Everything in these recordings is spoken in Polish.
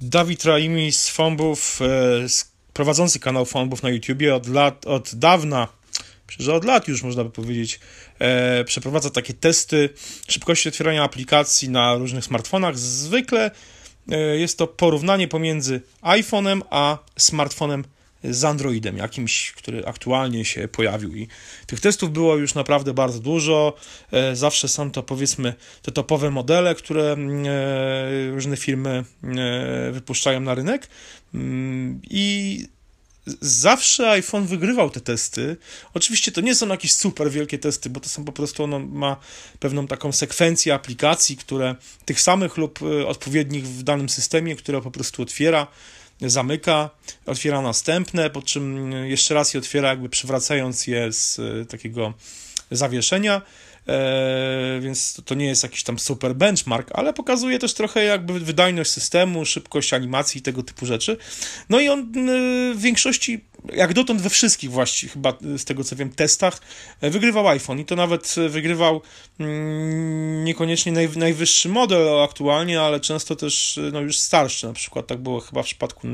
Dawid Raimi z Fombów, e, prowadzący kanał Fombów na YouTubie od lat, od dawna, że od lat już można by powiedzieć, e, przeprowadza takie testy szybkości otwierania aplikacji na różnych smartfonach. Zwykle e, jest to porównanie pomiędzy iPhone'em a smartfonem z Androidem, jakimś, który aktualnie się pojawił. I tych testów było już naprawdę bardzo dużo. Zawsze są to powiedzmy te topowe modele, które mm, różne firmy e, wypuszczają na rynek. Mm, I zawsze iPhone wygrywał te testy. Oczywiście to nie są jakieś super wielkie testy, bo to są po prostu, ono ma pewną taką sekwencję aplikacji, które tych samych lub odpowiednich w danym systemie, które po prostu otwiera zamyka, otwiera następne, po czym jeszcze raz je otwiera, jakby przywracając je z e, takiego zawieszenia. E, więc to nie jest jakiś tam super benchmark, ale pokazuje też trochę jakby wydajność systemu, szybkość animacji i tego typu rzeczy. No i on e, w większości jak dotąd we wszystkich właściwie, chyba z tego co wiem, testach e, wygrywał iPhone i to nawet wygrywał mm, niekoniecznie naj, najwyższy model aktualnie, ale często też no, już starszy, na przykład tak było chyba w przypadku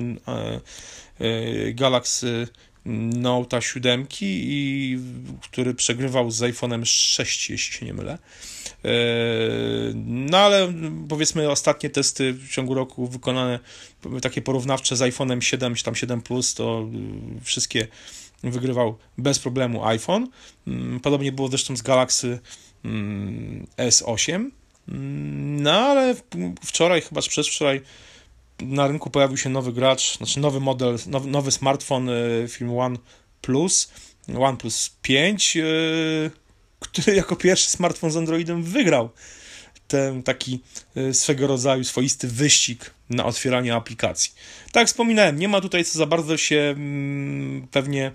Galaxy Note 7, i, który przegrywał z iPhone'em 6, jeśli się nie mylę. No ale powiedzmy ostatnie testy w ciągu roku wykonane, takie porównawcze z iPhone'em 7 czy tam 7 Plus, to y, wszystkie wygrywał bez problemu iPhone. Mm, podobnie było zresztą z Galaxy mm, S8. Mm, no ale wczoraj, chyba przedwczoraj, na rynku pojawił się nowy gracz, znaczy nowy model, nowy, nowy smartfon y, firmy One Plus, OnePlus 5 który jako pierwszy smartfon z Androidem wygrał ten taki e, swego rodzaju swoisty wyścig na otwieranie aplikacji. Tak jak wspominałem, nie ma tutaj co za bardzo się mm, pewnie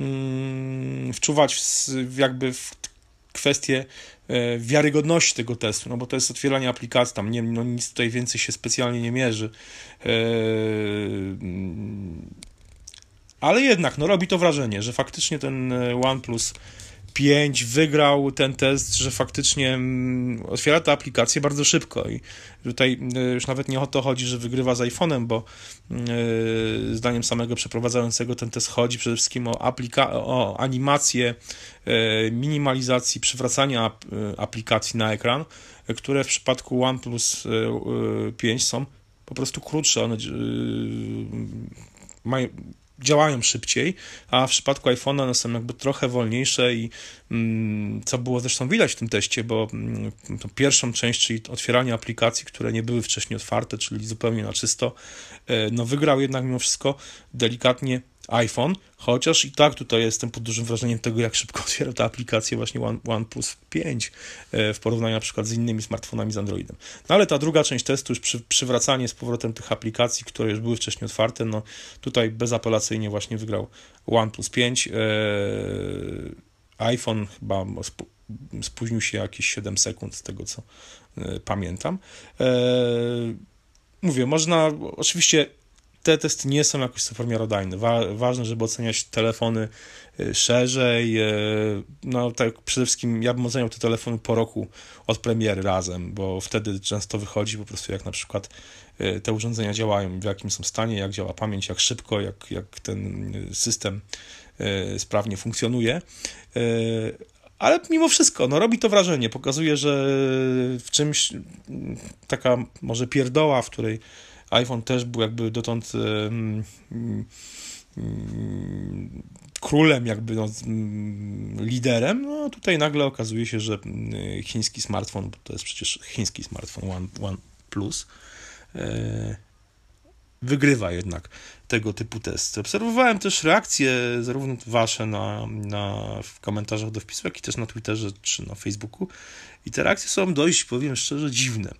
mm, wczuwać w, jakby w kwestię e, wiarygodności tego testu, no bo to jest otwieranie aplikacji, tam nie, no nic tutaj więcej się specjalnie nie mierzy. E, mm, ale jednak, no robi to wrażenie, że faktycznie ten OnePlus 5 wygrał ten test, że faktycznie mm, otwiera tę aplikację bardzo szybko i tutaj y, już nawet nie o to chodzi, że wygrywa z iPhone'em, bo y, zdaniem samego przeprowadzającego ten test chodzi przede wszystkim o, aplika- o animację y, minimalizacji, przywracania aplikacji na ekran, które w przypadku OnePlus 5 są po prostu krótsze, one mają działają szybciej, a w przypadku iPhone'a one są jakby trochę wolniejsze i mm, co było zresztą widać w tym teście, bo mm, pierwszą część, czyli otwieranie aplikacji, które nie były wcześniej otwarte, czyli zupełnie na czysto, e, no wygrał jednak mimo wszystko delikatnie iPhone, chociaż i tak tutaj jestem pod dużym wrażeniem tego, jak szybko otwiera ta aplikacja właśnie One, OnePlus 5 e, w porównaniu na przykład z innymi smartfonami z Androidem. No ale ta druga część testu, już przy, przywracanie z powrotem tych aplikacji, które już były wcześniej otwarte, no tutaj bezapelacyjnie właśnie wygrał OnePlus 5. E, iPhone chyba spóźnił się jakieś 7 sekund z tego, co e, pamiętam. Mówię, można oczywiście te testy nie są jakoś super miarodajne. Wa ważne, żeby oceniać telefony y, szerzej. Y, no tak przede wszystkim ja bym oceniał te telefony po roku od premiery razem, bo wtedy często wychodzi po prostu jak na przykład y, te urządzenia działają, w jakim są stanie, jak działa pamięć, jak szybko, jak, jak ten system sprawnie funkcjonuje. Ale mimo wszystko, no robi to wrażenie, pokazuje, że w czymś taka może pierdoła, w której iPhone też był jakby dotąd mm, mm, królem, jakby no, liderem, no tutaj nagle okazuje się, że mm, chiński smartfon, bo to jest przecież chiński smartfon One, One Plus, e, wygrywa jednak tego typu testy. Obserwowałem też reakcje zarówno wasze na, na, w komentarzach do wpisu, jak i też na Twitterze czy na Facebooku i te reakcje są dość, powiem szczerze, dziwne.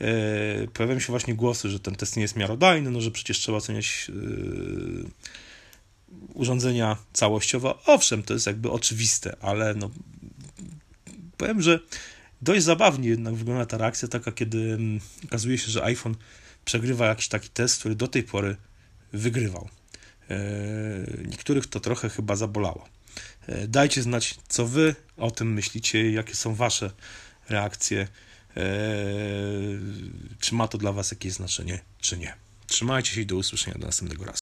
E, pojawiają się właśnie głosy, że ten test nie jest miarodajny, no że przecież trzeba oceniać e, urządzenia całościowo. Owszem, to jest jakby oczywiste, ale no powiem, że dość zabawnie jednak wygląda ta reakcja taka, kiedy mm, okazuje się, że iPhone przegrywa jakiś taki test, który do tej pory wygrywał. E, niektórych to trochę chyba zabolało. Dajcie znać, co wy o tym myślicie, jakie są wasze reakcje czy ma to dla Was jakieś znaczenie, czy nie. Trzymajcie się i do usłyszenia do następnego razu.